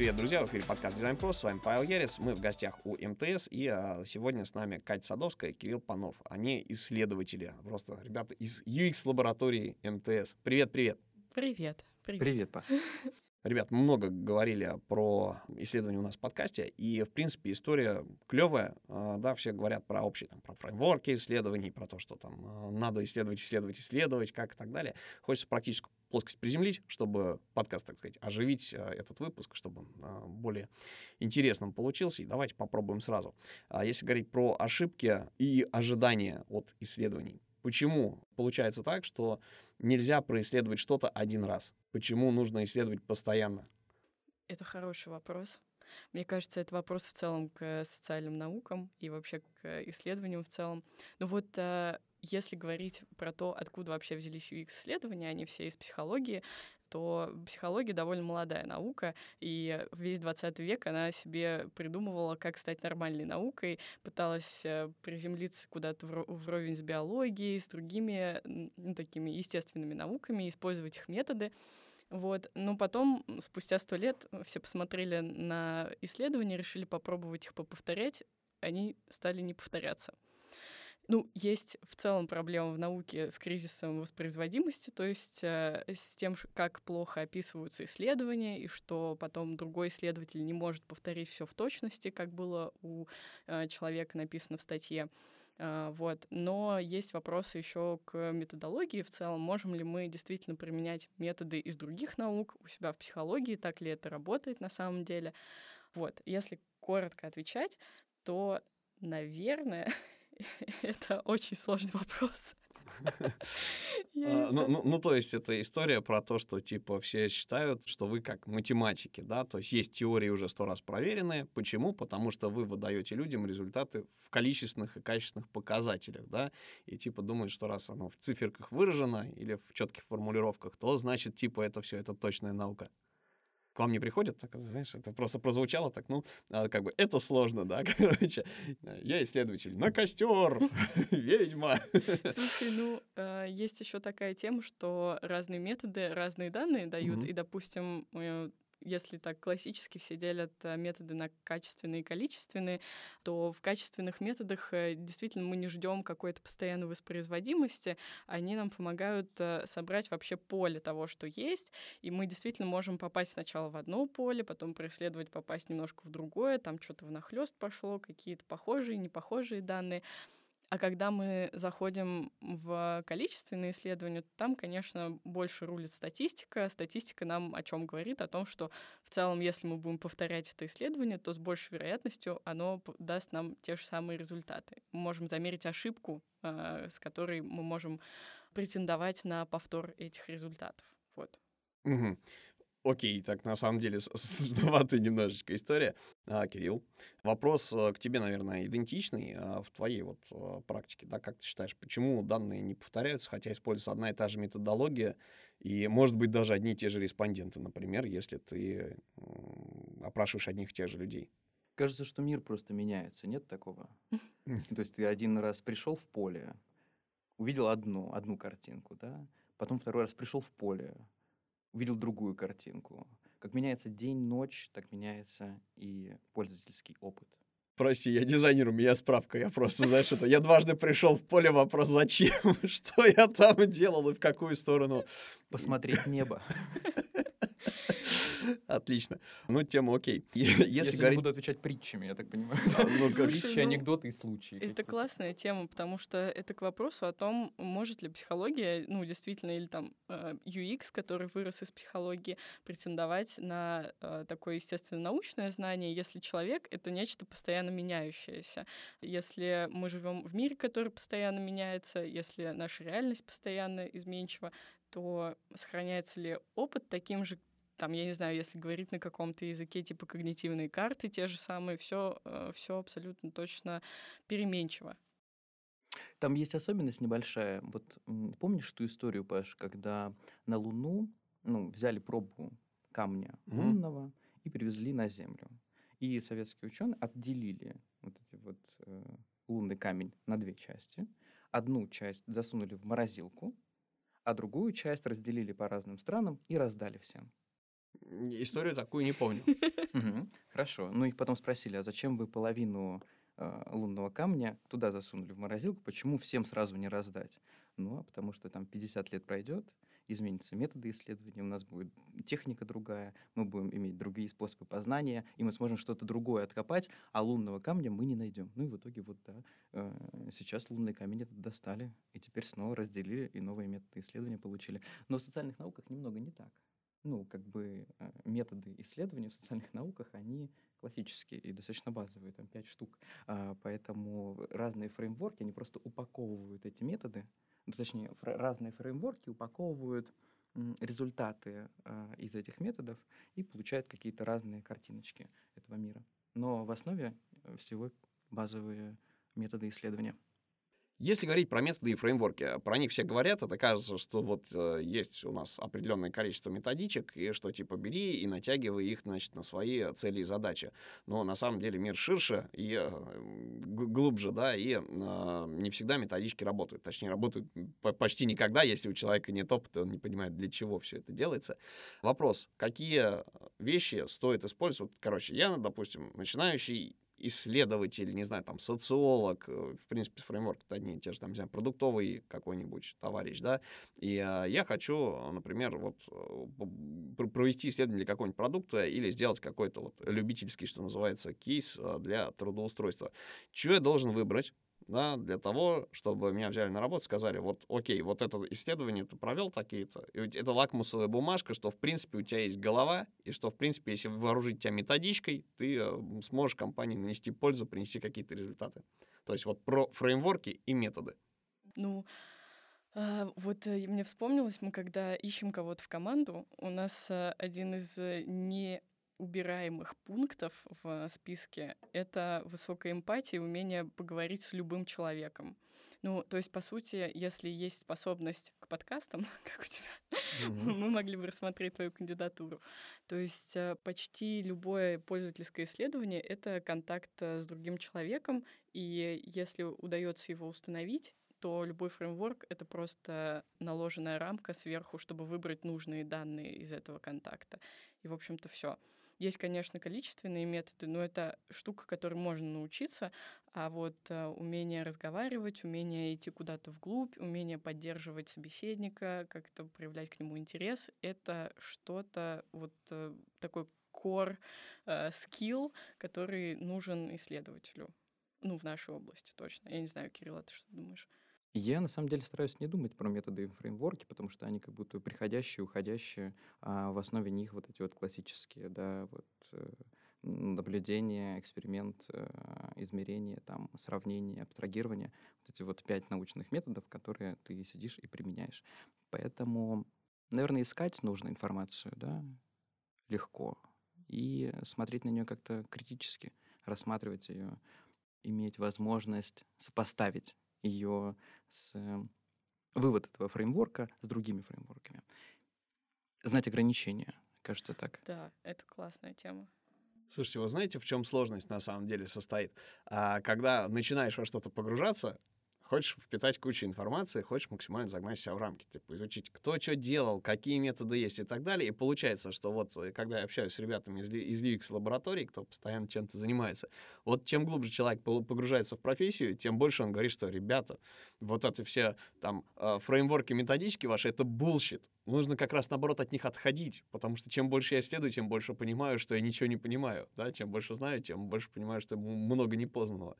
Привет, друзья! В эфире подкаст «Дизайн Про». С вами Павел Ярец. Мы в гостях у МТС. И а, сегодня с нами Катя Садовская и Кирилл Панов. Они исследователи. Просто ребята из UX-лаборатории МТС. Привет, привет! Привет. Привет, Привет, Па. Ребят, мы много говорили про исследования у нас в подкасте, и, в принципе, история клевая, а, да, все говорят про общие, там, про фреймворки исследований, про то, что там а, надо исследовать, исследовать, исследовать, как и так далее. Хочется практическую плоскость приземлить, чтобы подкаст, так сказать, оживить а, этот выпуск, чтобы он а, более интересным получился, и давайте попробуем сразу. А Если говорить про ошибки и ожидания от исследований, почему получается так, что нельзя происследовать что-то один раз? Почему нужно исследовать постоянно? Это хороший вопрос. Мне кажется, это вопрос в целом к социальным наукам и вообще к исследованиям в целом. Ну вот э, если говорить про то, откуда вообще взялись UX-исследования, они все из психологии, то психология довольно молодая наука, и весь 20 век она себе придумывала, как стать нормальной наукой, пыталась э, приземлиться куда-то вро- вровень с биологией, с другими ну, такими естественными науками, использовать их методы. Вот. Но потом, спустя сто лет, э, все посмотрели на исследования, решили попробовать их поповторять, они стали не повторяться. Ну, есть в целом проблема в науке с кризисом воспроизводимости, то есть э, с тем, как плохо описываются исследования, и что потом другой исследователь не может повторить все в точности, как было у э, человека написано в статье. А, Вот. Но есть вопросы еще к методологии в целом. Можем ли мы действительно применять методы из других наук у себя в психологии? Так ли это работает на самом деле? Вот. Если коротко отвечать, то, наверное, это очень сложный вопрос. А, Ну, ну, ну, то есть это история про то, что, типа, все считают, что вы как математики, да, то есть есть теории уже сто раз проверенные. Почему? Потому что вы выдаете людям результаты в количественных и качественных показателях, да, и, типа, думают, что раз оно в циферках выражено или в четких формулировках, то, значит, типа, это все, это точная наука. К вам не приходят, так, знаешь, это просто прозвучало так, ну, а, как бы, это сложно, да, короче. Я исследователь, на костер, ведьма. Слушай, ну, э, есть еще такая тема, что разные методы, разные данные дают. И, допустим, э, если так классически все делят э, методы на качественные и количественные, то в качественных методах э, действительно мы не ждем какой-то постоянной воспроизводимости. Они нам помогают э, собрать вообще поле того, что есть. И мы действительно можем попасть сначала в одно поле, потом происследовать, попасть немножко в другое, там что-то внахлёст пошло, какие-то похожие, непохожие данные. А когда мы заходим в количественные исследования, там, конечно, больше рулит статистика. Статистика нам о чем говорит? О том, что в целом, если мы будем повторять это исследование, то с большей вероятностью оно даст нам те же самые результаты. Мы можем замерить ошибку, э, с которой мы можем претендовать на повтор этих результатов. Вот. Мгм. Окей, так на самом деле сложноватая немножечко история. А, Кирилл, вопрос э, к тебе, наверное, идентичный а, в твоей вот э, практике, да, как ты считаешь, почему данные не повторяются, хотя используется одна и та же методология, и, может быть, даже одни и те же респонденты, например, если ты опрашиваешь одних и тех же людей. Кажется, что мир просто меняется. Нет такого? То есть ты один раз пришел в поле, увидел одну, одну картинку, да? Потом второй раз пришел в поле, увидел другую картинку. Как меняется день, ночь, так меняется и пользовательский опыт. Прости, я дизайнер, у меня справка, я просто, знаешь, это, я дважды пришел в поле, вопрос зачем, что я там делал и в какую сторону. Посмотреть небо. Отлично. Ну, тема окей. Если сегодня говорить... буду отвечать притчами, я так понимаю. Ну, как- Притчи, ну, анекдоты и случаи. Это какие-то. классная тема, потому что это к вопросу о том, может ли психология, ну, действительно, или там э, UX, который вырос из психологии, претендовать на э, такое естественно-научное знание, если человек — это нечто постоянно меняющееся. Если мы живем в мире, который постоянно меняется, если наша реальность постоянно изменчива, то сохраняется ли опыт таким же, там, я не знаю, если говорить на каком-то языке типа когнитивные карты, те же самые, все, все абсолютно точно переменчиво. Там есть особенность небольшая. Вот помнишь ту историю, Паш, когда на Луну ну, взяли пробу камня Мгм. лунного и привезли на Землю. И советские ученые отделили вот эти вот э, лунный камень на две части. Одну часть засунули в морозилку, а другую часть разделили по разным странам и раздали всем. Историю такую не помню. Хорошо. Ну и потом спросили, а зачем вы половину а, лунного камня туда засунули в морозилку, почему всем сразу не раздать? Ну, а потому что там 50 лет пройдет, изменятся методы исследования, у нас будет техника другая, мы будем иметь другие способы познания, и мы сможем что-то другое откопать, а лунного камня мы не найдем. Ну и в итоге вот да, э, сейчас лунный камень этот достали, и теперь снова разделили, и новые методы исследования получили. Но в социальных науках немного не так. Ну, как бы э, методы исследования в социальных науках, они классические и достаточно базовые, там пять штук. А, поэтому разные фреймворки, они просто упаковывают эти методы, ну, точнее, разные фреймворки упаковывают результаты э, из этих методов и получают какие-то разные картиночки этого мира. Но в основе э, всего базовые методы исследования. Если говорить про методы и фреймворки, про них все говорят, это кажется, что вот э, есть у нас определенное количество методичек, и что типа бери и натягивай их, значит, на свои цели и задачи. Но на самом деле мир ширше и э, глубже, да, и э, не всегда методички работают. Точнее, работают почти никогда, если у человека нет опыта, он не понимает, для чего все это делается. Вопрос, какие вещи стоит использовать? Короче, я, допустим, начинающий исследователь, не знаю, там, социолог, э, в принципе, фреймворк это одни и те же, там, не знаю, продуктовый какой-нибудь товарищ, да, и а, я хочу, например, вот э, провести исследование для какого-нибудь продукта или сделать какой-то вот любительский, что называется, кейс а, для трудоустройства. Что я должен выбрать? Да, для того, чтобы меня взяли на работу, сказали, вот, окей, вот это исследование ты провел такие-то, и это лакмусовая бумажка, что, в принципе, у тебя есть голова, и что, в принципе, если вооружить тебя методичкой, ты э, сможешь компании нанести пользу, принести какие-то результаты. То есть вот про фреймворки и методы. Ну, а, вот э, мне вспомнилось, мы когда ищем кого-то в команду, у нас э, один из не убираемых пунктов в списке — это высокая эмпатия и умение поговорить с любым человеком. Ну, то есть, по сути, если есть способность к подкастам, как у тебя, mm-hmm. мы могли бы рассмотреть твою кандидатуру. То есть э, почти любое пользовательское исследование — это контакт э, с другим человеком, и если удается его установить, то любой фреймворк — это просто наложенная рамка сверху, чтобы выбрать нужные данные из этого контакта. И, в общем-то, все. Есть, конечно, количественные методы, но это штука, которой можно научиться, а вот э, умение разговаривать, умение идти куда-то вглубь, умение поддерживать собеседника, как-то проявлять к нему интерес, это что-то вот э, такой core э, скилл, который нужен исследователю. Ну, в нашей области точно. Я не знаю, Кирилл, а ты что думаешь? Я на самом деле стараюсь не думать про методы и фреймворки, потому что они как будто приходящие, уходящие, а в основе них вот эти вот классические, да, вот э, наблюдение, эксперимент, э, измерение, там, сравнение, абстрагирование. Вот эти вот пять научных методов, которые ты сидишь и применяешь. Поэтому, наверное, искать нужно информацию, да, легко. И смотреть на нее как-то критически, рассматривать ее, иметь возможность сопоставить ее с э, вывод этого фреймворка с другими фреймворками. Знать ограничения, кажется так. Да, это классная тема. Слушайте, вы знаете, в чем сложность на самом деле состоит? А, когда начинаешь во что-то погружаться, хочешь впитать кучу информации, хочешь максимально загнать себя в рамки, типа изучить, кто что делал, какие методы есть и так далее. И получается, что вот э, когда я общаюсь с ребятами из, из UX-лабораторий, кто постоянно чем-то занимается, вот чем глубже человек погружается в профессию, тем больше он говорит, что, ребята, вот это все там э, фреймворки, методички ваши, это bullshit. Нужно как раз, наоборот, от них отходить, потому что чем больше я исследую, тем больше понимаю, что я ничего не понимаю. Да? Чем больше знаю, тем больше понимаю, что много непознанного.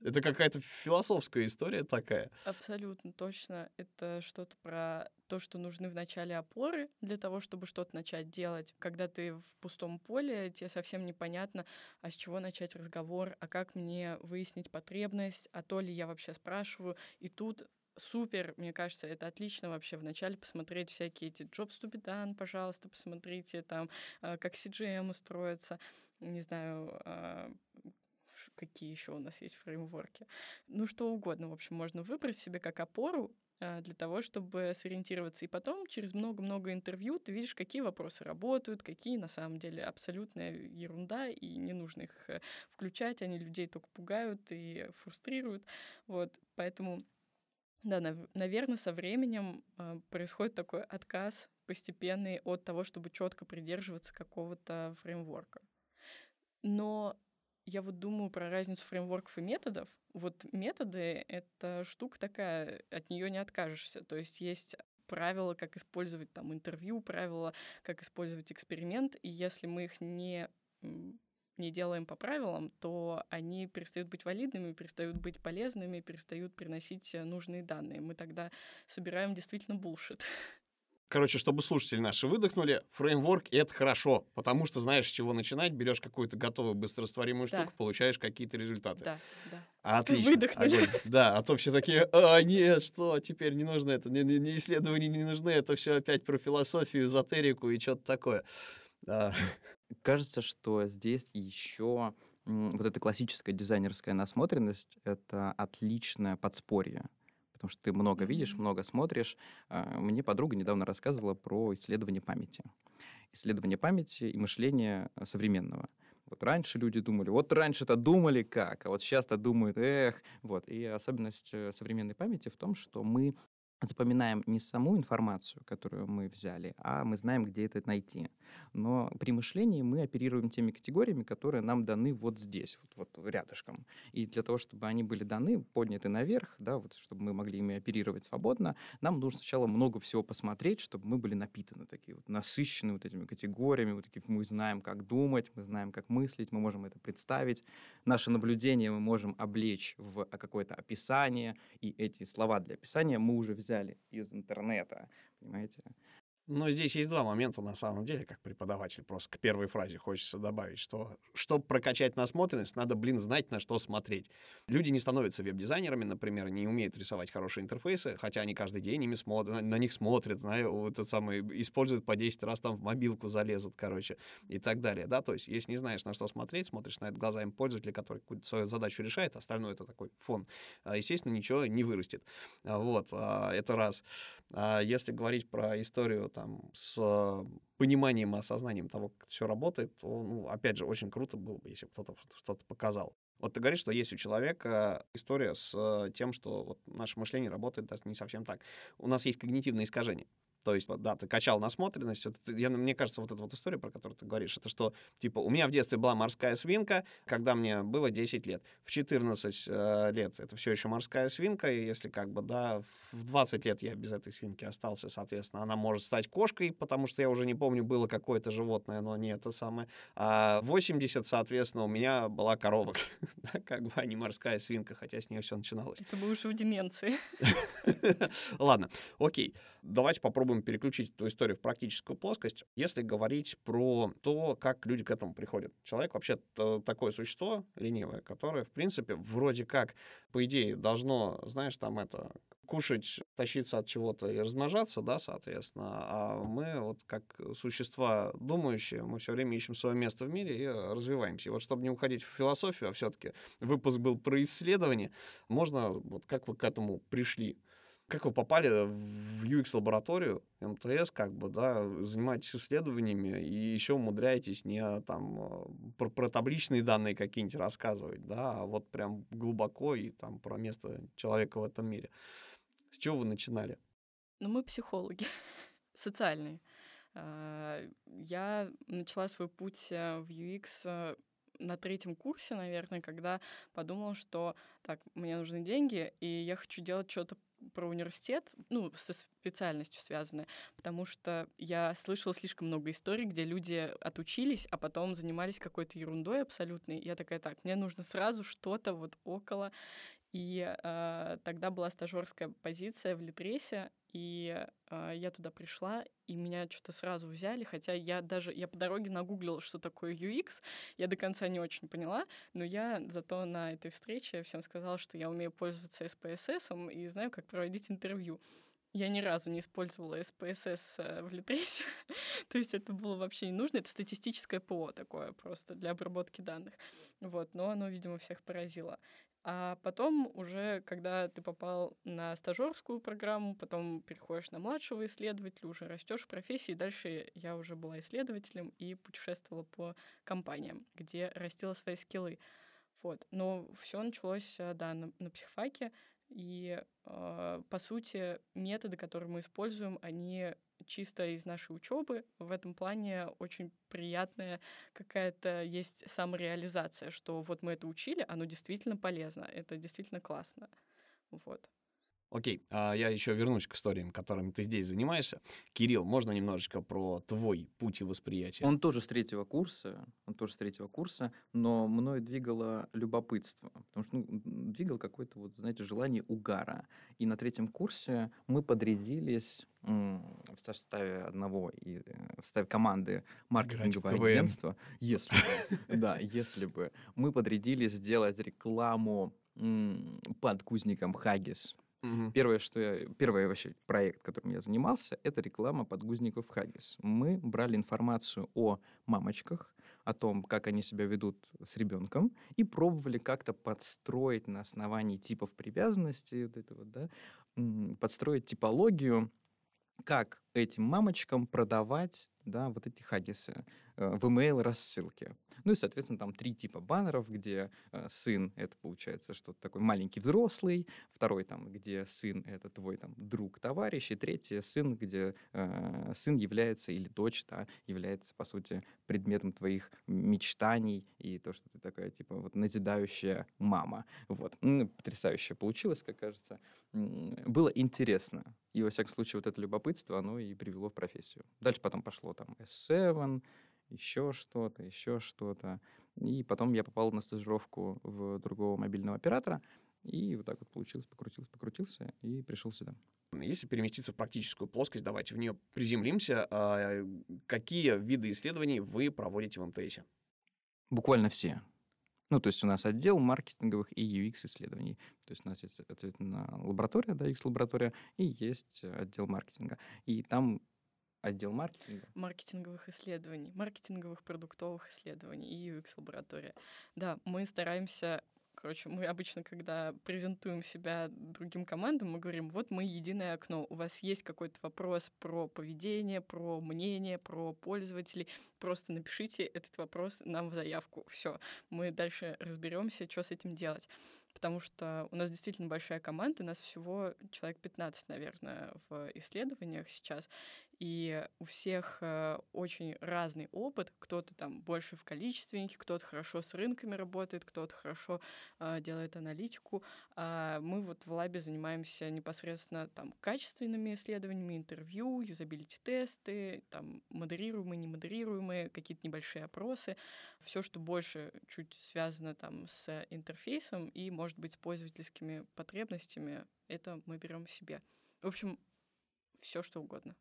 Это какая-то философская история такая. Абсолютно точно. Это что-то про то, что нужны в начале опоры для того, чтобы что-то начать делать. Когда ты в пустом поле, тебе совсем непонятно, а с чего начать разговор, а как мне выяснить потребность, а то ли я вообще спрашиваю. И тут супер, мне кажется, это отлично вообще вначале посмотреть всякие эти Jobs to be done, пожалуйста, посмотрите там, а, как CGM устроится, не знаю, а, какие еще у нас есть фреймворки. Ну, что угодно, в общем, можно выбрать себе как опору а, для того, чтобы сориентироваться. И потом, через много-много интервью, ты видишь, какие вопросы работают, какие на самом деле абсолютная ерунда, и не нужно их э, включать, они людей только пугают и фрустрируют. Вот, поэтому Да, нав- наверное, со временем э, происходит такой отказ постепенный от того, чтобы четко придерживаться какого-то фреймворка. Но я вот думаю про разницу фреймворков и методов. Вот методы — это штука такая, от нее не откажешься. То есть есть правила, как использовать там интервью, правила, как использовать эксперимент, и если мы их не не делаем по правилам, то они перестают быть валидными, перестают быть полезными, перестают приносить э, нужные данные. Мы тогда собираем действительно булшит. Короче, чтобы слушатели наши выдохнули, фреймворк — это хорошо, потому что знаешь, с чего начинать, берешь какую-то готовую быстрорастворимую Да. штуку, получаешь какие-то результаты. Да, да. Отлично. Выдохнули. огонь. Да, а то все такие, а, нет, что, теперь не нужно это, не, не- не исследования не нужны, это все опять про философию, эзотерику и что-то такое. А, Кажется, что здесь еще вот эта классическая дизайнерская насмотренность— это отличное подспорье. Потому что ты много видишь, много смотришь. А, Мне подруга недавно рассказывала про исследование памяти. Исследование памяти и мышления а, современного. Вот раньше люди думали, вот раньше-то думали как, а вот сейчас-то думают, эх. Вот. И особенность э, современной памяти в том, что мы запоминаем не саму информацию, которую мы взяли, а мы знаем, где это найти. Но при мышлении мы оперируем теми категориями, которые нам даны вот здесь, вот, вот рядышком. И для того, чтобы они были даны, подняты наверх, да, вот, чтобы мы могли ими оперировать свободно, нам нужно сначала много всего посмотреть, чтобы мы были напитаны такие вот, насыщены вот этими категориями, вот такие, мы знаем, как думать, мы знаем, как мыслить, мы можем это представить. Наше наблюдение мы можем облечь в а, какое-то описание, и эти слова для описания мы уже взяли из интернета, понимаете? Но здесь есть два момента, на самом деле, как преподаватель. Просто к первой фразе хочется добавить, что чтобы прокачать насмотренность, надо, блин, знать, на что смотреть. Люди не становятся веб-дизайнерами, например, не умеют рисовать хорошие интерфейсы, хотя они каждый день ими смотрят, на, на них смотрят, вот этот самый, используют по 10 раз, там в мобилку залезут, короче, и так далее, да, то есть если не знаешь, на что смотреть, смотришь на это глазами пользователя, который какую-то свою задачу решает, остальное это такой фон, а, естественно, ничего не вырастет. А, Вот, а, это раз. Если говорить про историю там с пониманием и осознанием того, как все работает, то, ну, опять же, очень круто было бы, если бы кто-то что-то показал. Вот ты говоришь, что есть у человека история с э, тем, что вот наше мышление работает даже не совсем так. У нас есть когнитивные искажения. То есть, да, ты качал насмотренность. Вот я, мне кажется, вот эта вот история, про которую ты говоришь, это что, типа, у меня в детстве была морская свинка, когда мне было 10 лет. В 14 э, лет это все еще морская свинка, и если как бы, да, в 20 лет я без этой свинки остался, соответственно, она может стать кошкой, потому что я уже не помню, было какое-то животное, но не это самое. А в 80, соответственно, у меня была корова, как бы, а не морская свинка, хотя с нее все начиналось. Это мы уже в деменции. Ладно, окей. Давайте попробуем переключить эту историю в практическую плоскость. Если говорить про то, как люди к этому приходят. Человек вообще такое существо ленивое, которое, в принципе, вроде как, по идее, должно, знаешь, там это кушать, тащиться от чего-то и размножаться, да, соответственно, а мы вот как существа думающие, мы все время ищем свое место в мире и развиваемся. И вот чтобы не уходить в философию, а все-таки выпуск был про исследование, можно, вот как вы к этому пришли? Как вы попали в UX-лабораторию МТС, как бы, да, занимаетесь исследованиями и еще умудряетесь не там э, про, про табличные данные какие-нибудь рассказывать, да, а вот прям глубоко и там про место человека в этом мире. С чего вы начинали? Ну, мы психологи социальные. А, Я начала свой путь э, в UX э, на третьем курсе, наверное, когда подумала, что так, мне нужны деньги, и я хочу делать что-то про университет, ну, со специальностью связанное, потому что я слышала слишком много историй, где люди отучились, а потом занимались какой-то ерундой абсолютной. Я такая, так, мне нужно сразу что-то вот около. И э, тогда была стажерская позиция в Литресе, и э, я туда пришла, и меня что-то сразу взяли, хотя я даже, я по дороге нагуглила, что такое UX, я до конца не очень поняла, но я зато на этой встрече всем сказала, что я умею пользоваться SPSS и знаю, как проводить интервью. Я ни разу не использовала SPSS э, в Литресе, то есть это было вообще не нужно, это статистическое ПО такое просто для обработки данных, вот, но оно, видимо, всех поразило. А потом уже, когда ты попал на стажерскую программу, потом переходишь на младшего исследователя, уже растешь в профессии. Дальше я уже была исследователем и путешествовала по компаниям, где растила свои скиллы. Вот. Но все началось, э, да, на, на психфаке. И, э, по сути, методы, которые мы используем, они чисто из нашей учебы. В этом плане очень приятная какая-то есть самореализация, что вот мы это учили, оно действительно полезно, это действительно классно. Вот. Окей, а я еще вернусь к историям, которыми ты здесь занимаешься. Кирилл, можно немножечко про твой путь и восприятие? Он тоже с третьего курса, он тоже с третьего курса, но мной двигало любопытство, потому что ну, двигал какое-то, вот, знаете, желание угара. И на третьем курсе мы подрядились в составе одного и в составе команды маркетингового агентства, если бы, да, если бы мы подрядились сделать рекламу под кузником Хагис. Угу. Первое, что я, первый вообще проект, которым я занимался, это реклама подгузников Хаггис. Мы брали информацию о мамочках, о том, как они себя ведут с ребенком, и пробовали как-то подстроить на основании типов привязанности, вот этого, да, подстроить типологию, как этим мамочкам продавать да, вот эти хаггисы. Э, в email рассылке. Ну и, соответственно, там три типа баннеров, где э, сын — это, получается, что-то такой маленький взрослый, второй там, где сын — это твой там друг, товарищ, и третий — сын, где э, сын является, или дочь, да, является, по сути, предметом твоих мечтаний, и то, что ты такая, типа, вот назидающая мама. Вот. Ну, потрясающе получилось, как кажется. Было интересно. И, во всяком случае, вот это любопытство, оно и привело в профессию. Дальше потом пошло там S7, еще что-то, еще что-то. И потом я попал на стажировку в другого мобильного оператора, и вот так вот получилось, покрутился, покрутился и пришел сюда. Если переместиться в практическую плоскость, давайте в нее приземлимся. А, какие виды исследований вы проводите в МТС? Буквально все. Ну, то есть у нас отдел маркетинговых и UX исследований. То есть у нас есть, ответственно, лаборатория, да, X-лаборатория, и есть отдел маркетинга. И там Отдел маркетинга? Маркетинговых исследований, маркетинговых продуктовых исследований и UX-лаборатория. Да, мы стараемся Короче, мы обычно, когда презентуем себя другим командам, мы говорим, вот мы единое окно, у вас есть какой-то вопрос про поведение, про мнение, про пользователей, просто напишите этот вопрос нам в заявку. Все, мы дальше разберемся, что с этим делать потому что у нас действительно большая команда, нас всего человек 15, наверное, в исследованиях сейчас, и у всех э, очень разный опыт. Кто-то там больше в количественнике, кто-то хорошо с рынками работает, кто-то хорошо э, делает аналитику. А мы вот в лабе занимаемся непосредственно там качественными исследованиями, интервью, юзабилити-тесты, там модерируемые, немодерируемые, какие-то небольшие опросы. Все, что больше чуть связано там с интерфейсом и, может быть, с пользовательскими потребностями, это мы берем себе. В общем, все что угодно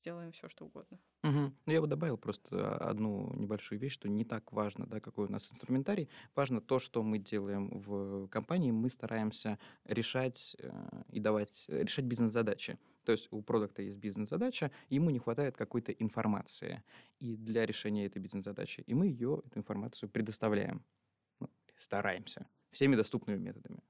сделаем все, что угодно. Угу. Ну, я бы добавил просто одну небольшую вещь, что не так важно, да, какой у нас инструментарий. Важно то, что мы делаем в компании. Мы стараемся решать э, и давать, решать бизнес-задачи. То есть у продукта есть бизнес-задача, ему не хватает какой-то информации и для решения этой бизнес-задачи. И мы ее, эту информацию предоставляем. Ну, стараемся. Всеми доступными методами.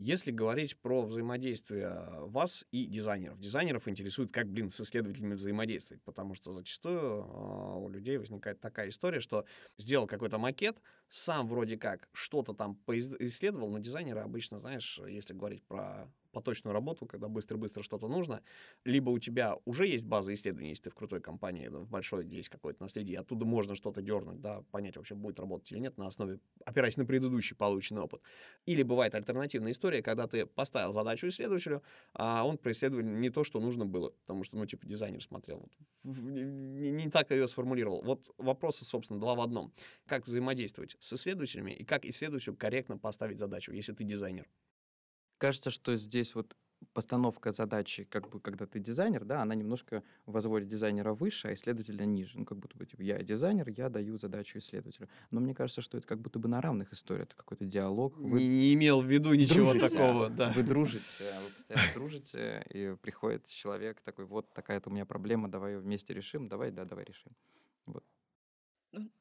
Если говорить про взаимодействие вас и дизайнеров, дизайнеров интересует, как, блин, с исследователями взаимодействовать, потому что зачастую э, у людей возникает такая история, что сделал какой-то макет, сам вроде как что-то там поисследовал, но дизайнеры обычно, знаешь, если говорить про поточную работу, когда быстро-быстро что-то нужно, либо у тебя уже есть база исследований, если ты в крутой компании, в большой, где есть какое-то наследие, оттуда можно что-то дернуть, да, понять вообще, будет работать или нет, на основе, опираясь на предыдущий полученный опыт. Или бывает альтернативная история, когда ты поставил задачу исследователю, а он происследовал не то, что нужно было, потому что, ну, типа, дизайнер смотрел, не, не так ее сформулировал. Вот вопросы, собственно, два в одном. Как взаимодействовать с исследователями и как исследователю корректно поставить задачу, если ты дизайнер? Кажется, что здесь вот постановка задачи, как бы, когда ты дизайнер, да, она немножко возводит дизайнера выше, а исследователя ниже. Ну, как будто бы, типа, я дизайнер, я даю задачу исследователю. Но мне кажется, что это как будто бы на равных история, это какой-то диалог. Вы не, не имел в виду ничего дружите, такого, да. Вы дружите, вы постоянно дружите, и приходит человек такой, вот такая-то у меня проблема, давай ее вместе решим, давай, да, давай решим. Вот.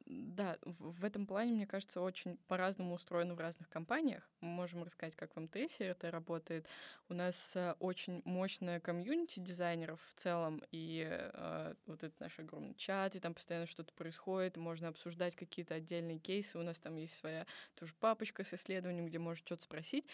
Да, в этом плане, мне кажется, очень по-разному устроено в разных компаниях. Мы можем рассказать, как в МТС это работает. У нас э, очень мощная комьюнити дизайнеров в целом, и э, вот этот наш огромный чат, и там постоянно что-то происходит, можно обсуждать какие-то отдельные кейсы. У нас там есть своя тоже папочка с исследованием, где можно что-то спросить.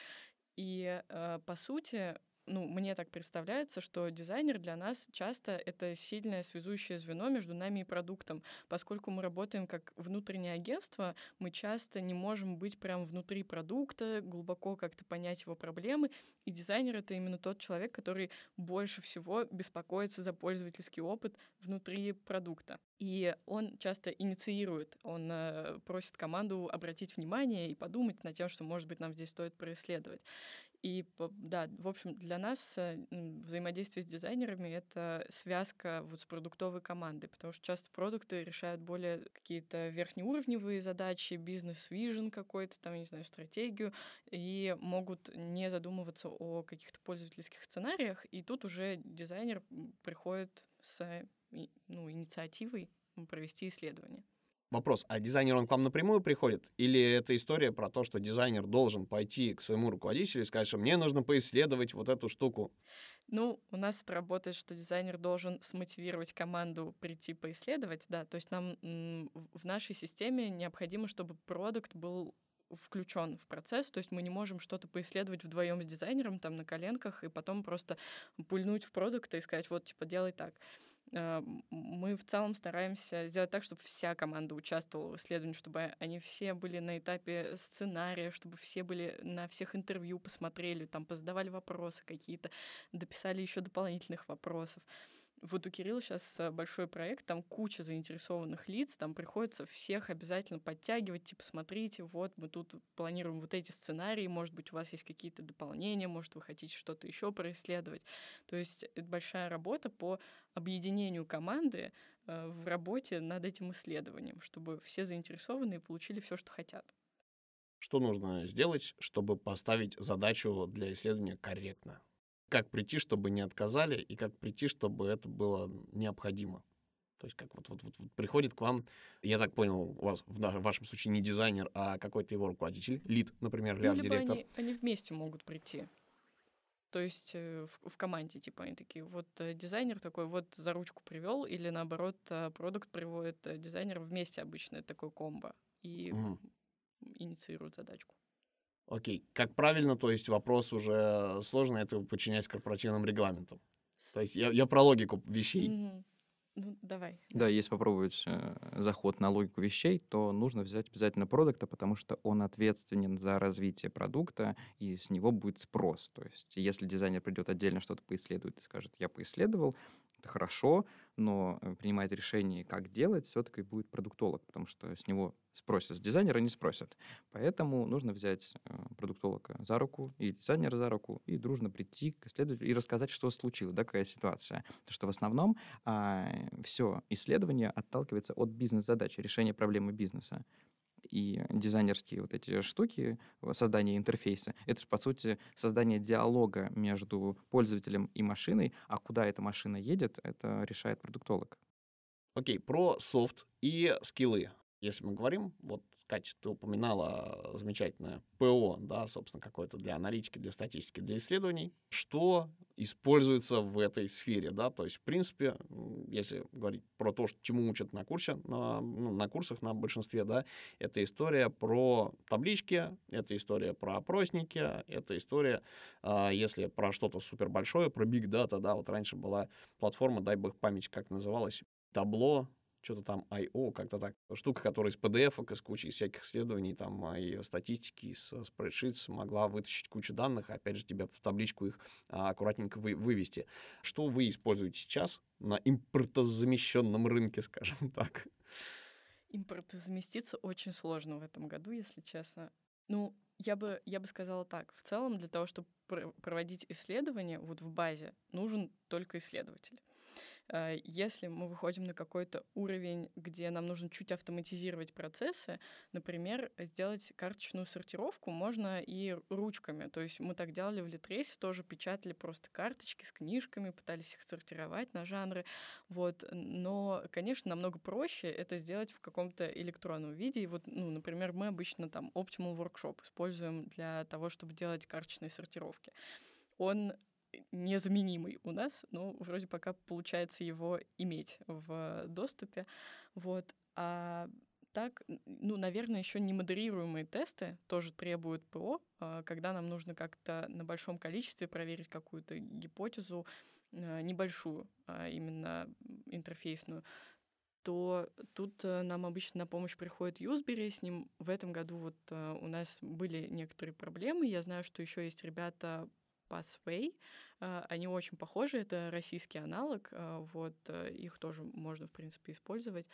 И, э, по сути, ну, мне так представляется, что дизайнер для нас часто это сильное связующее звено между нами и продуктом. Поскольку мы работаем как внутреннее агентство, мы часто не можем быть прям внутри продукта, глубоко как-то понять его проблемы. И дизайнер — это именно тот человек, который больше всего беспокоится за пользовательский опыт внутри продукта. И он часто инициирует, он э, просит команду обратить внимание и подумать над тем, что, может быть, нам здесь стоит происследовать. И да, в общем, для нас э, взаимодействие с дизайнерами — это связка вот с продуктовой командой, потому что часто продукты решают более какие-то верхнеуровневые задачи, бизнес-вижен какой-то, там, не знаю, стратегию, и могут не задумываться о каких-то пользовательских сценариях, и тут уже дизайнер приходит с ну, инициативой провести исследование. Вопрос, а дизайнер он к вам напрямую приходит? Или это история про то, что дизайнер должен пойти к своему руководителю и сказать, что мне нужно поисследовать вот эту штуку? Ну, у нас это работает, что дизайнер должен смотивировать команду прийти поисследовать, да, то есть нам в нашей системе необходимо, чтобы продукт был включен в процесс, то есть мы не можем что-то поисследовать вдвоем с дизайнером там на коленках и потом просто пульнуть в продукт и сказать, вот, типа, делай так. Э, мы в целом стараемся сделать так, чтобы вся команда участвовала в исследовании, чтобы они все были на этапе сценария, чтобы все были на всех интервью посмотрели, там позадавали вопросы какие-то, дописали еще дополнительных вопросов. Вот у Кирилла сейчас э, большой проект, там куча заинтересованных лиц, там приходится всех обязательно подтягивать, типа, смотрите, вот мы тут планируем вот эти сценарии, может быть, у вас есть какие-то дополнения, может, вы хотите что-то еще происследовать. То есть это большая работа по объединению команды э, в работе над этим исследованием, чтобы все заинтересованные получили все, что хотят. Что нужно сделать, чтобы поставить задачу для исследования корректно? Как прийти, чтобы не отказали, и как прийти, чтобы это было необходимо. То есть как вот, вот, вот, вот приходит к вам, я так понял, у вас в, в вашем случае не дизайнер, а какой-то его руководитель, лид, например, ну, арт-директор. Они, они вместе могут прийти. То есть э, в, в команде, типа, они такие, вот э, дизайнер такой, вот за ручку привел, или наоборот, э, продукт приводит дизайнера вместе обычно, это такой комбо, и угу. инициирует задачку. Окей. Как правильно, то есть вопрос уже сложный, это подчинять корпоративным регламентам. То есть я, я про логику вещей. Mm-hmm. Ну, давай. Да, если попробовать э, заход на логику вещей, то нужно взять обязательно продукта, потому что он ответственен за развитие продукта, и с него будет спрос. То есть если дизайнер придет отдельно что-то поисследует и скажет, я поисследовал, это хорошо, но э, принимает решение, как делать, все-таки будет продуктолог, потому что с него спросят, с дизайнера не спросят. Поэтому нужно взять э, продуктолога за руку и дизайнера за руку и дружно прийти к исследователю и рассказать, что случилось, да, какая ситуация. Потому что в основном а, все исследование отталкивается от бизнес-задачи, решения проблемы бизнеса и дизайнерские вот эти штуки, создание интерфейса, это по сути, создание диалога между пользователем и машиной, а куда эта машина едет, это решает продуктолог. Окей, okay, про софт и скиллы. Если мы говорим, вот Катя, ты упоминала замечательное ПО, да, собственно, какое-то для аналитики, для статистики, для исследований. Что используется в этой сфере, да, то есть, в принципе, если говорить про то, чему учат на курсе, на, ну, на курсах на большинстве, да, это история про таблички, это история про опросники, это история, э, если про что-то супер большое, про big data, да, вот раньше была платформа, дай бог память, как называлась, табло, что-то там I.O., как-то так. Штука, которая из PDF, из кучи всяких исследований, там, а, и статистики, из спредшитс могла вытащить кучу данных, и опять же, тебе в табличку их а, аккуратненько вы, вывести. Что вы используете сейчас на импортозамещенном рынке, скажем так? Импортозаместиться очень сложно в этом году, если честно. Ну, я бы, я бы сказала так. В целом, для того, чтобы проводить исследования вот в базе, нужен только исследователь. Э, если мы выходим на какой-то уровень, где нам нужно чуть автоматизировать процессы, например, сделать карточную сортировку можно и ручками. То есть мы так делали в Литресе, тоже печатали просто карточки с книжками, пытались их сортировать на жанры. Вот. Но, конечно, намного проще это сделать в каком-то электронном виде. И вот, ну, например, мы обычно там Optimal Workshop используем для того, чтобы делать карточные сортировки. Он незаменимый у нас, но вроде пока получается его иметь в доступе. Вот. А так, ну, наверное, еще не модерируемые тесты тоже требуют ПО, а, когда нам нужно как-то на большом количестве проверить какую-то гипотезу, а, небольшую, а именно интерфейсную, то тут э, нам обычно на помощь приходит Юзбери. С ним в этом году вот э, у нас были некоторые проблемы. Я знаю, что еще есть ребята Pathway. А, они очень похожи, это российский аналог. Вот э, их тоже можно, в принципе, использовать.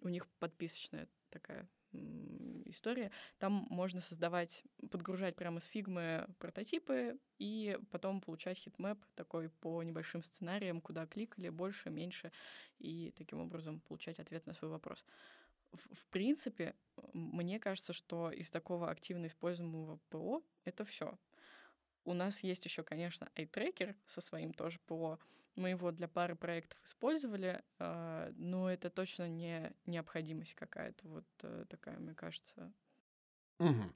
У них подписочная такая история. Там можно создавать, подгружать прямо с фигмы прототипы и потом получать heatmap такой по небольшим сценариям, куда кликали больше, меньше, и таким образом получать ответ на свой вопрос. В, в принципе, мне кажется, что из такого активно используемого ПО это все. У нас есть еще, конечно, iTracker со своим тоже ПО, мы его для пары проектов использовали, а, но это точно не необходимость какая-то вот э, такая, мне кажется. Угу.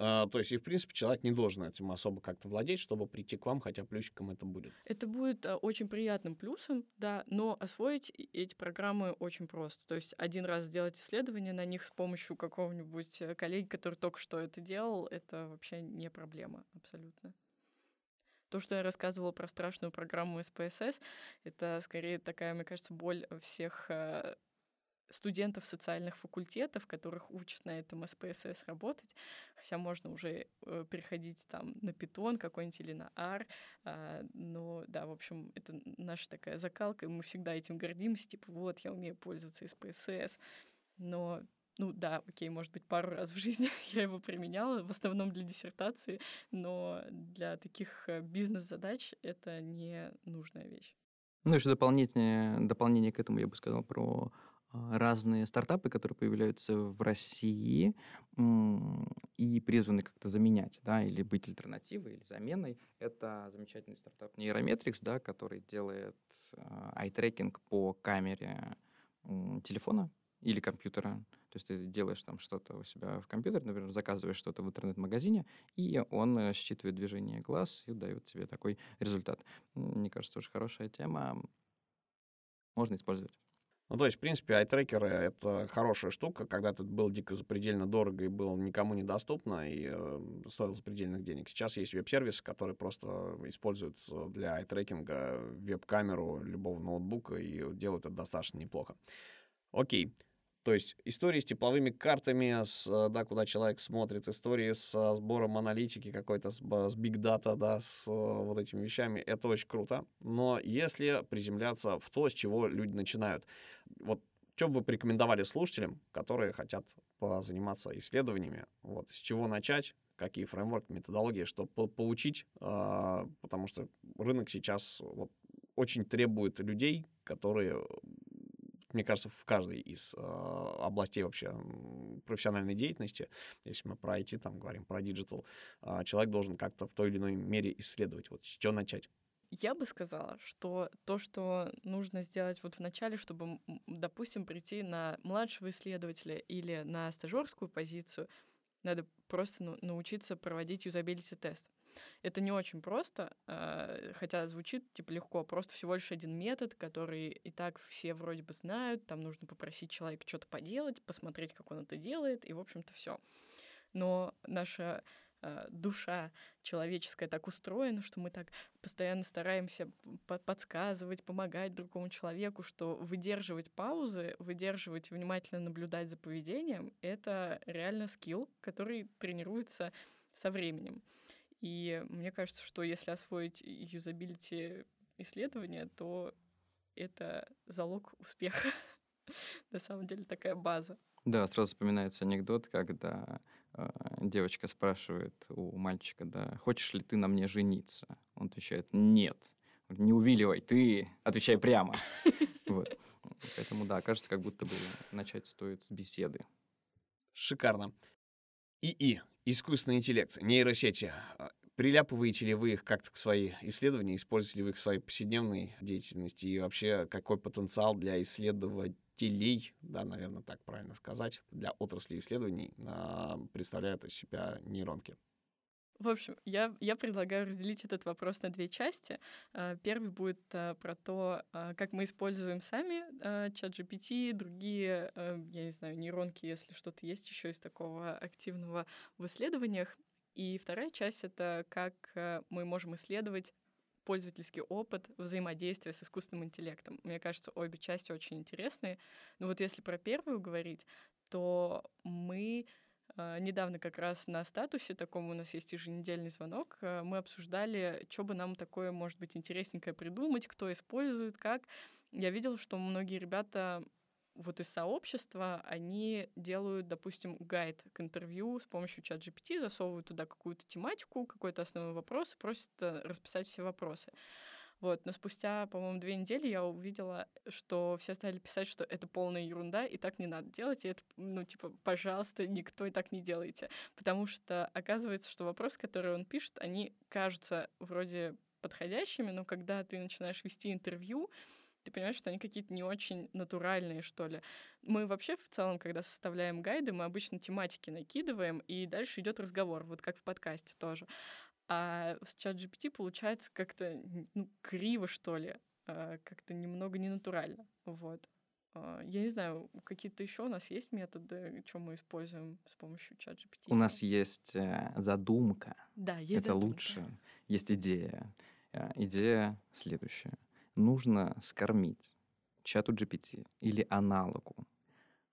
А, то есть, и в принципе, человек не должен этим особо как-то владеть, чтобы прийти к вам, хотя плюсиком это будет. Это будет а, очень приятным плюсом, да, но освоить эти программы очень просто. То есть один раз сделать исследование на них с помощью какого-нибудь э, коллеги, который только что это делал, это вообще не проблема абсолютно. То, что я рассказывала про страшную программу СПСС, это скорее такая, мне кажется, боль всех э, студентов социальных факультетов, которых учат на этом СПСС работать, хотя можно уже э, переходить там на питон какой-нибудь или на R, э, но да, в общем, это наша такая закалка, и мы всегда этим гордимся, типа вот, я умею пользоваться СПСС, но ну да, окей, может быть, пару раз в жизни я его применяла, в основном для диссертации, но для таких э, бизнес-задач это не нужная вещь. Ну, еще дополнение, дополнение к этому я бы сказал про а, разные стартапы, которые появляются в России и призваны как-то заменять, да, или быть альтернативой, или заменой. Это замечательный стартап Neurometrics, да, который делает ай-трекинг по камере телефона или компьютера. То есть ты делаешь там что-то у себя в компьютере, например, заказываешь что-то в интернет-магазине, и он э, считывает движение глаз и дает тебе такой результат. Мне кажется, очень хорошая тема. Можно использовать. Ну, то есть, в принципе, айтрекеры — это хорошая штука. Когда-то был дико запредельно дорого и было никому недоступно, и э, стоил запредельных денег. Сейчас есть веб-сервисы, которые просто используют для айтрекинга веб-камеру любого ноутбука и делают это достаточно неплохо. Окей. То есть истории с тепловыми картами, с, э, да, куда человек смотрит, истории с сбором аналитики какой-то, с, с big data, да, с э, вот этими вещами, это очень круто. Но если приземляться в то, с чего люди начинают, вот что бы вы порекомендовали слушателям, которые хотят заниматься исследованиями, вот, с чего начать, какие фреймворки, методологии, чтобы по получить, э, потому что рынок сейчас вот, очень требует людей, которые мне кажется, в каждой из э, областей вообще профессиональной деятельности, если мы про IT там говорим, про digital, э, человек должен как-то в той или иной мере исследовать. Вот с чего начать? Я бы сказала, что то, что нужно сделать вот в начале, чтобы, допустим, прийти на младшего исследователя или на стажерскую позицию, надо просто ну, научиться проводить юзабилити-тест. Это не очень просто, а, хотя звучит типа легко, просто всего лишь один метод, который и так все вроде бы знают, там нужно попросить человека что-то поделать, посмотреть, как он это делает, и, в общем-то, все. Но наша а, душа человеческая так устроена, что мы так постоянно стараемся подсказывать, помогать другому человеку, что выдерживать паузы, выдерживать, внимательно наблюдать за поведением — это реально скилл, который тренируется со временем. И мне кажется, что если освоить юзабилити исследования, то это залог успеха. На самом деле такая база. Да, сразу вспоминается анекдот, когда э, девочка спрашивает у мальчика, да, хочешь ли ты на мне жениться? Он отвечает, нет. Не увиливай, ты отвечай прямо. Вот. Поэтому, да, кажется, как будто бы начать стоит с беседы. Шикарно. ИИ, искусственный интеллект, нейросети. А, приляпываете ли вы их как-то к своей исследованию, используете ли вы их в своей повседневной деятельности и вообще какой потенциал для исследователей, да, наверное, так правильно сказать, для отрасли исследований представляют из себя нейронки? В общем, я, я предлагаю разделить этот вопрос на две части. А, первый будет а, про то, а, как мы используем сами чат GPT, другие, я не знаю, нейронки, если что-то есть еще из такого активного в исследованиях. И вторая часть — это как мы можем исследовать пользовательский опыт взаимодействия с искусственным интеллектом. Мне кажется, обе части очень интересные. Но вот если про первую говорить, то мы недавно как раз на статусе таком у нас есть еженедельный звонок. А, мы обсуждали, что бы нам такое, может быть, интересненькое придумать, кто использует, как. Я видела, что многие ребята вот из сообщества, они делают, допустим, гайд к интервью с помощью чат GPT, засовывают туда какую-то тематику, какой-то основной вопрос и просят э, расписать все вопросы. Вот, но спустя, по-моему, две недели я увидела, что все стали писать, что это полная ерунда, и так не надо делать, и это, ну, типа, пожалуйста, никто и так не делайте. Потому что оказывается, что вопросы, которые он пишет, они кажутся вроде подходящими, но когда ты начинаешь вести интервью, ты понимаешь, что они какие-то не очень натуральные, что ли. Мы вообще в целом, когда составляем гайды, мы обычно тематики накидываем, и дальше идет разговор, вот как в подкасте тоже. А с чат GPT получается как-то ну, криво, что ли, а, как-то немного ненатурально. Вот. А, я не знаю, какие-то еще у нас есть методы, что мы используем с помощью чат GPT? У нас есть э, задумка. Да, есть Это задумка. лучше. Есть идея. Э, идея следующая. Нужно скормить чату GPT или аналогу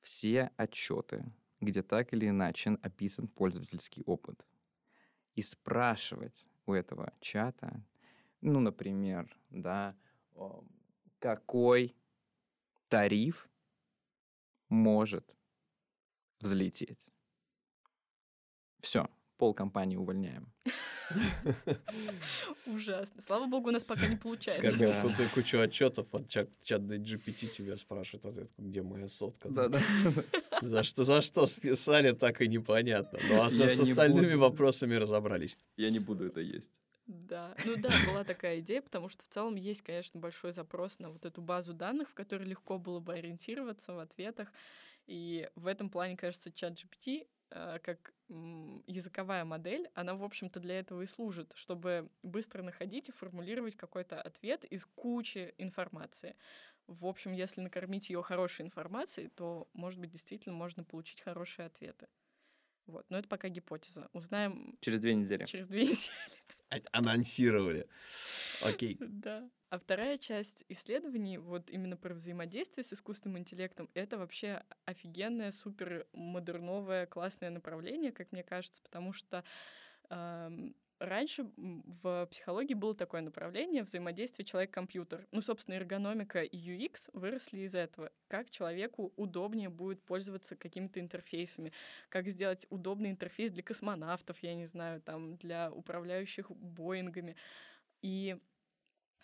все отчеты, где так или иначе описан пользовательский опыт и спрашивать у этого чата, ну, например, да, какой тариф может взлететь. Все, пол компании увольняем. Ужасно. Слава богу, у нас пока не получается. Скажи, да. кучу отчетов от чат, GPT тебя спрашивает, где моя сотка. Да, да. За что, за что списали, так и непонятно. А с остальными вопросами разобрались. Я не буду это есть. Да, ну да, была такая идея, потому что в целом есть, конечно, большой запрос на вот эту базу данных, в которой легко было бы ориентироваться в ответах. И в этом плане, кажется, чат GPT как языковая модель, она, в общем-то, для этого и служит, чтобы быстро находить и формулировать какой-то ответ из кучи информации. В общем, если накормить ее хорошей информацией, то, может быть, действительно можно получить хорошие ответы. Вот. Но это пока гипотеза. Узнаем... Через две недели. Через две недели. Анонсировали. Окей. Да. А вторая часть исследований, вот именно про взаимодействие с искусственным интеллектом, это вообще офигенное, супер модерновое, классное направление, как мне кажется, потому что раньше в психологии было такое направление взаимодействие человек-компьютер. Ну, собственно, эргономика и UX выросли из этого. Как человеку удобнее будет пользоваться какими-то интерфейсами, как сделать удобный интерфейс для космонавтов, я не знаю, там, для управляющих Боингами. И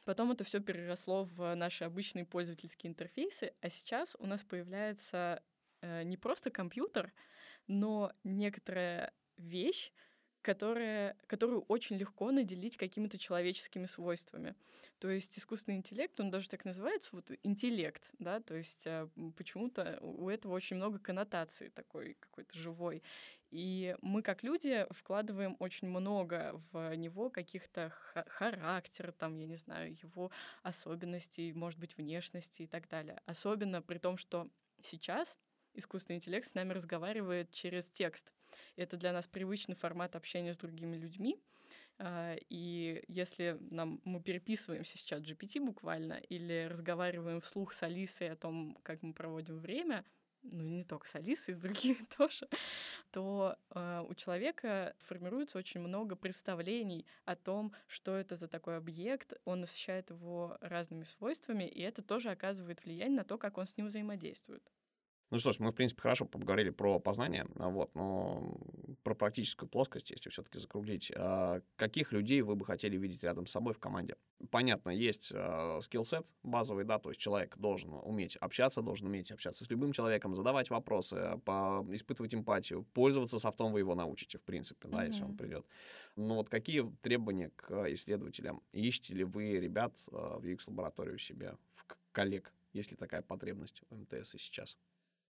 Потом это все переросло в наши обычные пользовательские интерфейсы, а сейчас у нас появляется э, не просто компьютер, но некоторая вещь, которая, которую очень легко наделить какими-то человеческими свойствами. То есть искусственный интеллект, он даже так называется, вот интеллект, да, то есть а, почему-то у этого очень много коннотаций такой какой-то живой. И мы, как люди, вкладываем очень много в него каких-то характер, там, я не знаю, его особенностей, может быть, внешности и так далее. Особенно при том, что сейчас искусственный интеллект с нами разговаривает через текст. Это для нас привычный формат общения с другими людьми. А, и если нам, мы переписываемся с чат GPT буквально или разговариваем вслух с Алисой о том, как мы проводим время, ну не только с Алисой, с другими тоже, то э, у человека формируется очень много представлений о том, что это за такой объект, он насыщает его разными свойствами, и это тоже оказывает влияние на то, как он с ним взаимодействует. Ну что ж, мы, в принципе, хорошо поговорили про познание, а вот, но про практическую плоскость, если все-таки закруглить, а каких людей вы бы хотели видеть рядом с собой в команде? Понятно, есть скилл-сет базовый, да, то есть человек должен уметь общаться, должен уметь общаться с любым человеком, задавать вопросы, по, испытывать эмпатию, пользоваться софтом вы его научите, в принципе, да, mm-hmm. если он придет. Ну вот какие требования к исследователям? Ищете ли вы ребят в UX-лабораторию себе, в коллег, есть ли такая потребность в МТС и сейчас?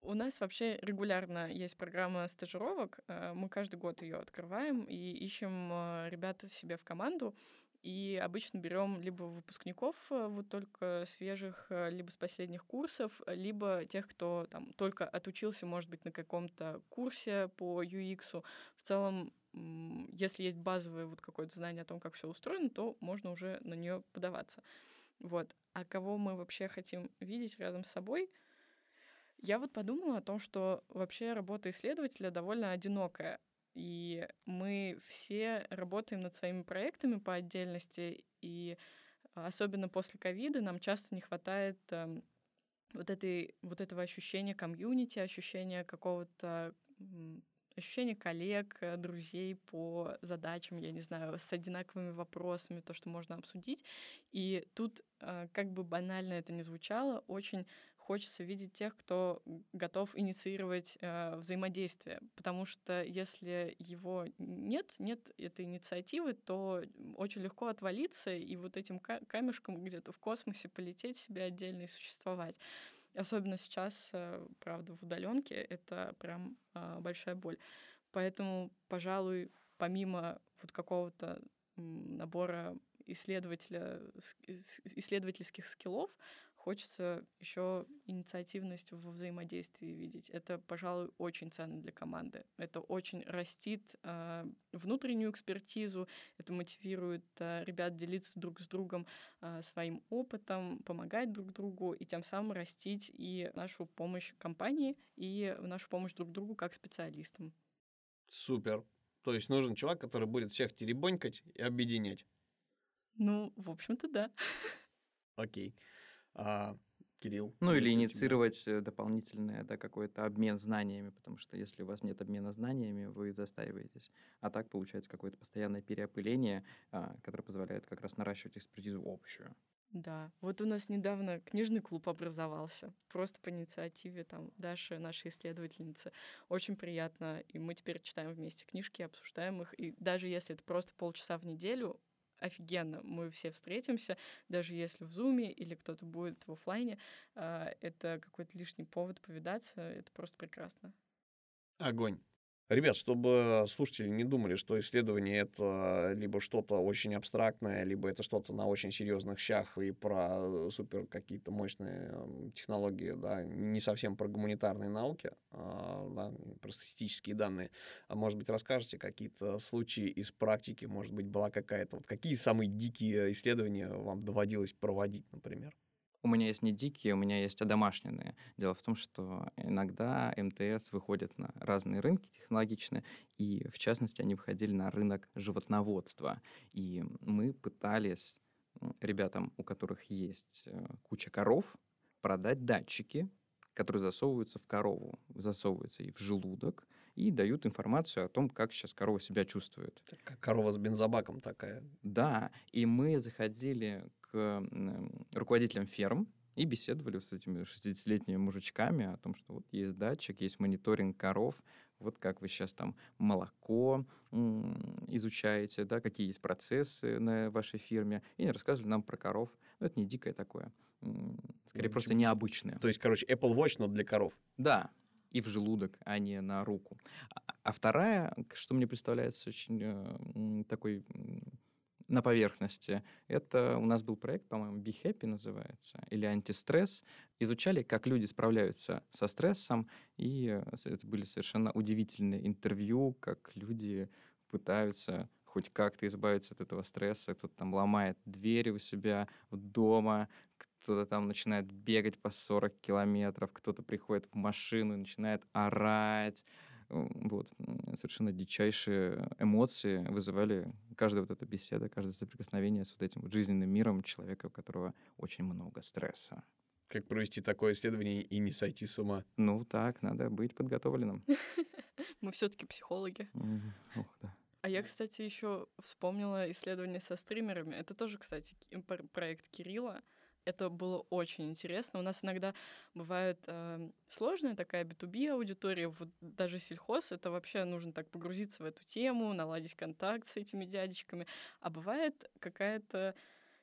У нас вообще регулярно есть программа стажировок. Э, мы каждый год ее открываем и ищем э, ребят себе в команду. И обычно берем либо выпускников э, вот только свежих, либо с последних курсов, либо тех, кто там только отучился, может быть, на каком-то курсе по UX. В целом, если есть базовое вот какое-то знание о том, как все устроено, то можно уже на нее подаваться. Вот. А кого мы вообще хотим видеть рядом с собой — я вот подумала о том, что вообще работа исследователя довольно одинокая. И мы все работаем над своими проектами по отдельности, и особенно после ковида нам часто не хватает э, вот, этой, вот этого ощущения комьюнити, ощущения какого-то ощущение коллег, э, друзей по задачам, я не знаю, с одинаковыми вопросами, то, что можно обсудить. И тут, э, как бы банально это ни звучало, очень хочется видеть тех, кто готов инициировать э, взаимодействие. Потому что если его нет, нет этой инициативы, то очень легко отвалиться и вот этим камешком где-то в космосе полететь себе отдельно и существовать. Особенно сейчас, э, правда, в удаленке это прям э, большая боль. Поэтому, пожалуй, помимо вот какого-то набора исследователя, исследовательских скиллов, хочется еще инициативность во взаимодействии видеть. Это, пожалуй, очень ценно для команды. Это очень растит э, внутреннюю экспертизу, это мотивирует э, ребят делиться друг с другом э, своим опытом, помогать друг другу и тем самым растить и нашу помощь компании, и нашу помощь друг другу как специалистам. Супер. То есть нужен чувак, который будет всех теребонькать и объединять. Ну, в общем-то, да. Окей. А, Кирилл. Ну или инициировать э, дополнительный да, какой-то обмен знаниями, потому что если у вас нет обмена знаниями, вы застаиваетесь. А так получается какое-то постоянное переопыление, а, которое позволяет как раз наращивать экспертизу общую. Да, вот у нас недавно книжный клуб образовался, просто по инициативе там Даши, нашей исследовательницы. Очень приятно, и мы теперь читаем вместе книжки, обсуждаем их, и даже если это просто полчаса в неделю, офигенно. Мы все встретимся, даже если в зуме или кто-то будет в офлайне. А, это какой-то лишний повод повидаться. Это просто прекрасно. Огонь. Ребят, чтобы слушатели не думали, что исследование это либо что-то очень абстрактное, либо это что-то на очень серьезных щах и про супер какие-то мощные технологии, да, не совсем про гуманитарные науки, а, да, про статистические данные. А может быть, расскажете какие-то случаи из практики, может быть, была какая-то, вот какие самые дикие исследования вам доводилось проводить, например? У меня есть не дикие, у меня есть одомашненные. Дело в том, что иногда МТС выходит на разные рынки технологичные, и в частности они выходили на рынок животноводства. И мы пытались ребятам, у которых есть э, куча коров, продать датчики, которые засовываются в корову, засовываются и в желудок, и дают информацию о том, как сейчас корова себя чувствует. Как корова с бензобаком такая. Да, и мы заходили руководителям ферм и беседовали с этими 60-летними мужичками о том, что вот есть датчик, есть мониторинг коров, вот как вы сейчас там молоко изучаете, да, какие есть процессы на вашей фирме, и они рассказывали нам про коров. Но это не дикое такое, скорее ну, просто необычное. То есть, короче, Apple Watch, но для коров. Да, и в желудок, а не на руку. А, а вторая, что мне представляется очень э, такой на поверхности. Это у нас был проект, по-моему, Be Happy называется, или антистресс. Изучали, как люди справляются со стрессом, и э, это были совершенно удивительные интервью, как люди пытаются хоть как-то избавиться от этого стресса. Кто-то там ломает двери у себя дома, кто-то там начинает бегать по 40 километров, кто-то приходит в машину и начинает орать, вот. Совершенно дичайшие эмоции вызывали каждая вот эта беседа, каждое соприкосновение с вот этим вот жизненным миром человека, у которого очень много стресса. Как провести такое исследование и не сойти с ума? Ну так, надо быть подготовленным. Мы все-таки психологи. Ох, да. А я, кстати, еще вспомнила исследование со стримерами. Это тоже, кстати, проект Кирилла это было очень интересно. У нас иногда бывает э, сложная такая B2B аудитория, вот даже сельхоз, это вообще нужно так погрузиться в эту тему, наладить контакт с этими дядечками. А бывает какая-то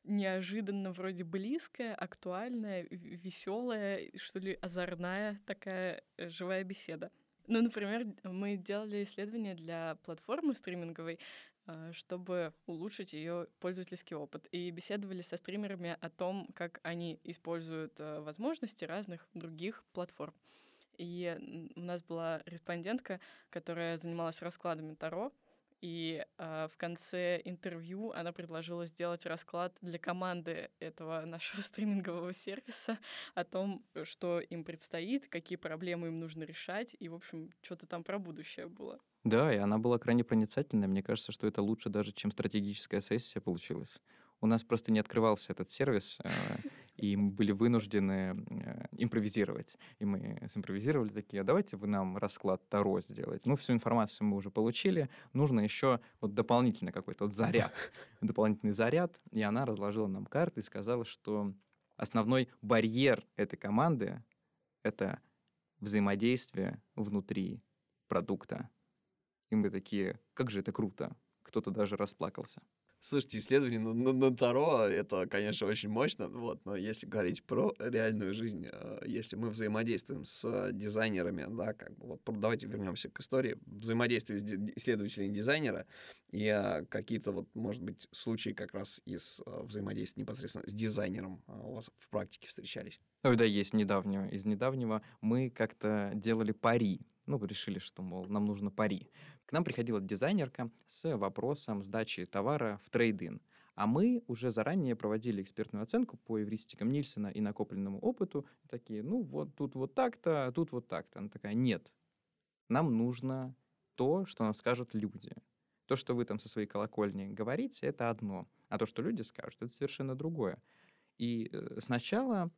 неожиданно вроде близкая, актуальная, веселая, что ли, озорная такая э, живая беседа. Ну, например, мы делали исследование для платформы стриминговой, чтобы улучшить ее пользовательский опыт. И беседовали со стримерами о том, как они используют э, возможности разных других платформ. И у нас была респондентка, которая занималась раскладами Таро, и э, в конце интервью она предложила сделать расклад для команды этого нашего стримингового сервиса о том, что им предстоит, какие проблемы им нужно решать, и, в общем, что-то там про будущее было. Да, и она была крайне проницательной. Мне кажется, что это лучше даже, чем стратегическая сессия получилась. У нас просто не открывался этот сервис, э, и мы были вынуждены э, импровизировать. И мы симпровизировали такие, а давайте вы нам расклад Таро сделать. Ну, всю информацию мы уже получили, нужно еще вот дополнительно какой-то вот заряд, дополнительный заряд. И она разложила нам карты и сказала, что основной барьер этой команды — это взаимодействие внутри продукта. И мы такие, как же это круто. Кто-то даже расплакался. Слушайте, исследование на, на, на Таро, это, конечно, очень мощно, вот, но если говорить про реальную жизнь, э, если мы взаимодействуем с дизайнерами, да, как бы, вот, давайте вернемся к истории, взаимодействие с исследователями дизайнера и а, какие-то, вот, может быть, случаи как раз из взаимодействия непосредственно с дизайнером у вас в практике встречались? Ой, да, есть недавнего. Из недавнего мы как-то делали пари. Ну, решили, что, мол, нам нужно пари. К нам приходила дизайнерка с вопросом сдачи товара в трейдин. А мы уже заранее проводили экспертную оценку по эвристикам Нильсона и накопленному опыту. Такие, ну вот тут вот так-то, а тут вот так-то. Она такая, нет, нам нужно то, что нам скажут люди. То, что вы там со своей колокольни говорите, это одно. А то, что люди скажут, это совершенно другое. И э, сначала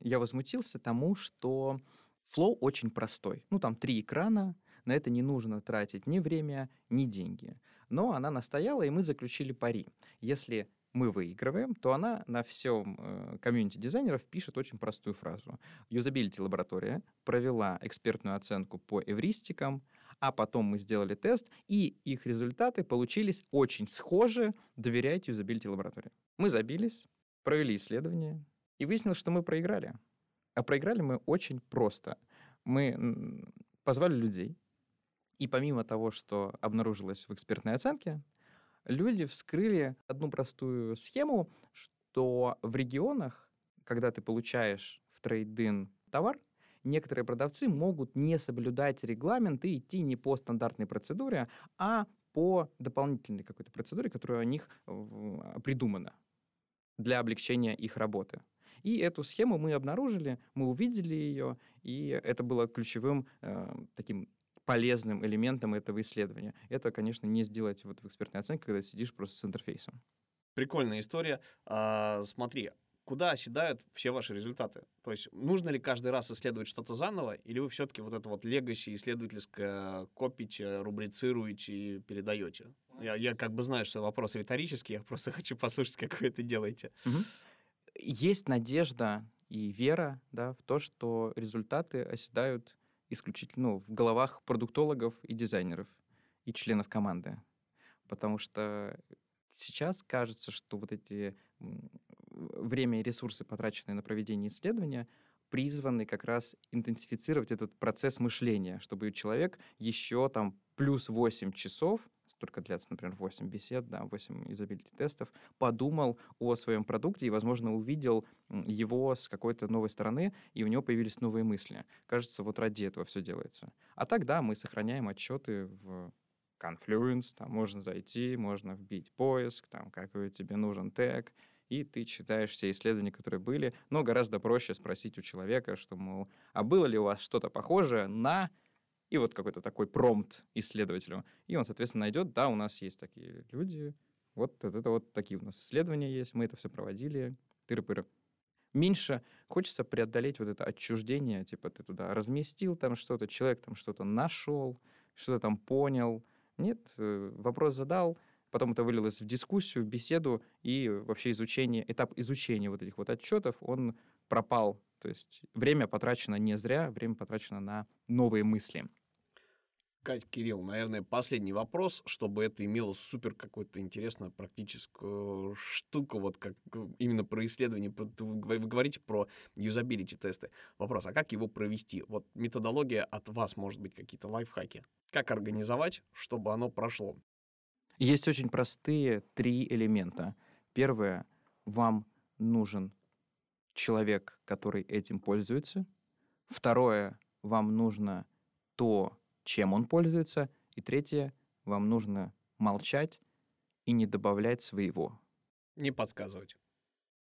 я возмутился тому, что flow очень простой. Ну, там три экрана, на это не нужно тратить ни время, ни деньги. Но она настояла, и мы заключили пари. Если мы выигрываем, то она на всем э, комьюнити дизайнеров пишет очень простую фразу. Юзабилити лаборатория провела экспертную оценку по эвристикам, а потом мы сделали тест, и их результаты получились очень схожи. Доверяйте юзабилити лаборатории. Мы забились, провели исследование, и выяснилось, что мы проиграли. А проиграли мы очень просто. Мы позвали людей, и помимо того, что обнаружилось в экспертной оценке, люди вскрыли одну простую схему, что в регионах, когда ты получаешь в трейдин товар, некоторые продавцы могут не соблюдать регламент и идти не по стандартной процедуре, а по дополнительной какой-то процедуре, которая у них придумана для облегчения их работы. И эту схему мы обнаружили, мы увидели ее, и это было ключевым э, таким полезным элементом этого исследования. Это, конечно, не сделать вот в экспертной оценке, когда сидишь просто с интерфейсом. Прикольная история. А, смотри, куда оседают все ваши результаты? То есть нужно ли каждый раз исследовать что-то заново, или вы все-таки вот это вот легаси исследовательское копите, рубрицируете и передаете? Я, я как бы знаю, что вопрос риторический, я просто хочу послушать, как вы это делаете. Угу. Есть надежда и вера да, в то, что результаты оседают исключительно ну, в головах продуктологов и дизайнеров и членов команды. Потому что сейчас кажется, что вот эти время и ресурсы, потраченные на проведение исследования, призваны как раз интенсифицировать этот процесс мышления, чтобы человек еще там плюс 8 часов только длятся, например, 8 бесед, да, 8 изобилити тестов, подумал о своем продукте и, возможно, увидел его с какой-то новой стороны, и у него появились новые мысли. Кажется, вот ради этого все делается. А так, да, мы сохраняем отчеты в Confluence, там можно зайти, можно вбить поиск, там какой тебе нужен тег, и ты читаешь все исследования, которые были, но гораздо проще спросить у человека, что, мол, а было ли у вас что-то похожее на и вот какой-то такой промпт исследователю. И он, соответственно, найдет, да, у нас есть такие люди, вот это, вот такие у нас исследования есть, мы это все проводили, тыры-пыры. Меньше хочется преодолеть вот это отчуждение, типа ты туда разместил там что-то, человек там что-то нашел, что-то там понял. Нет, э, вопрос задал, потом это вылилось в дискуссию, в беседу, и вообще изучение, этап изучения вот этих вот отчетов, он пропал. То есть время потрачено не зря, время потрачено на новые мысли. Кать, Кирилл, наверное, последний вопрос, чтобы это имело супер какую-то интересную практическую штуку, вот как именно про исследование. Вы говорите про юзабилити тесты. Вопрос, а как его провести? Вот методология от вас, может быть, какие-то лайфхаки. Как организовать, чтобы оно прошло? Есть очень простые три элемента. Первое, вам нужен человек, который этим пользуется. Второе, вам нужно то, чем он пользуется. И третье, вам нужно молчать и не добавлять своего. Не подсказывать.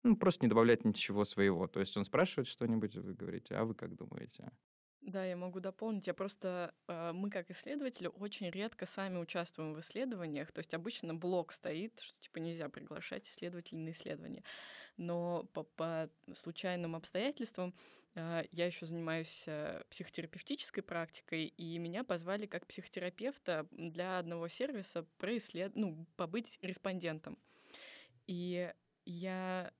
Ну, просто не добавлять ничего своего. То есть он спрашивает что-нибудь, вы говорите, а вы как думаете? Да, я могу дополнить. Я просто, э, мы как исследователи очень редко сами участвуем в исследованиях. То есть обычно блок стоит, что типа нельзя приглашать исследователей на исследование. Но по, по случайным обстоятельствам я еще занимаюсь э, психотерапевтической практикой, и меня позвали как психотерапевта для одного сервиса происслед... ну, побыть респондентом. И я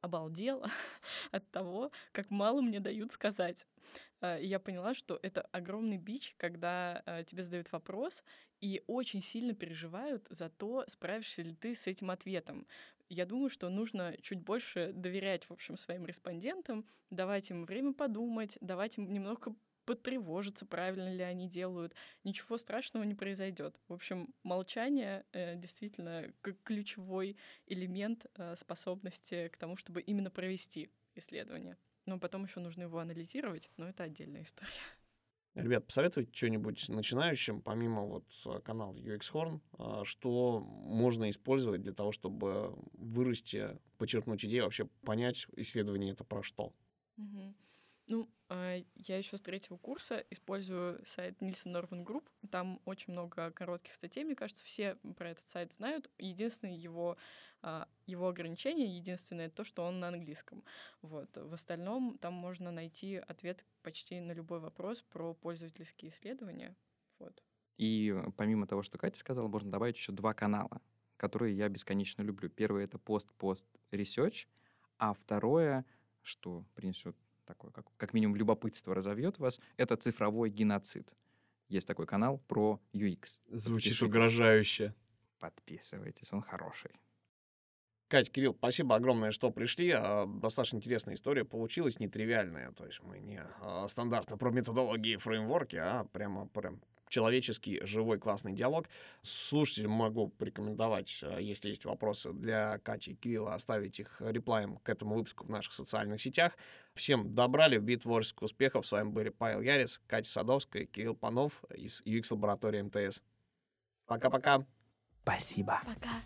обалдела от того, как мало мне дают сказать. А, я поняла, что это огромный бич, когда а, тебе задают вопрос и очень сильно переживают за то, справишься ли ты с этим ответом. Я думаю, что нужно чуть больше доверять, в общем, своим респондентам, давать им время подумать, давать им немного потревожиться, правильно ли они делают. Ничего страшного не произойдет. В общем, молчание э, действительно ключевой элемент э, способности к тому, чтобы именно провести исследование. Но потом еще нужно его анализировать, но это отдельная история. Ребят, посоветуйте что-нибудь начинающим, помимо вот э, канала UX Horn, а, что можно использовать для того, чтобы вырасти, подчеркнуть идею, вообще понять, исследование это про что? Угу. Ну, а, я еще с третьего курса использую сайт Nielsen Norman Group. Там очень много коротких статей, мне кажется, все про этот сайт знают. Единственное его, а, его ограничение, единственное то, что он на английском. Вот. В остальном там можно найти ответ почти на любой вопрос про пользовательские исследования. Вот. И э, помимо того, что Катя сказала, можно добавить еще два канала, которые я бесконечно люблю. Первый — это пост-пост-research, а второе, что принесет такое, как, как минимум любопытство разовьет вас, это цифровой геноцид. Есть такой канал про UX. Звучит угрожающе. Подписывайтесь, он хороший. Кать, Кирилл, спасибо огромное, что пришли. А, достаточно интересная история получилась, нетривиальная. То есть мы не а, стандартно про методологии и фреймворки, а прямо прям человеческий, живой, классный диалог. Слушателям могу порекомендовать, а, если есть вопросы для Кати и Кирилла, оставить их реплаем к этому выпуску в наших социальных сетях. Всем добра, любви, творческих успехов. С вами были Павел Ярис, Катя Садовская, Кирилл Панов из UX-лаборатории МТС. Пока-пока. Спасибо. Пока.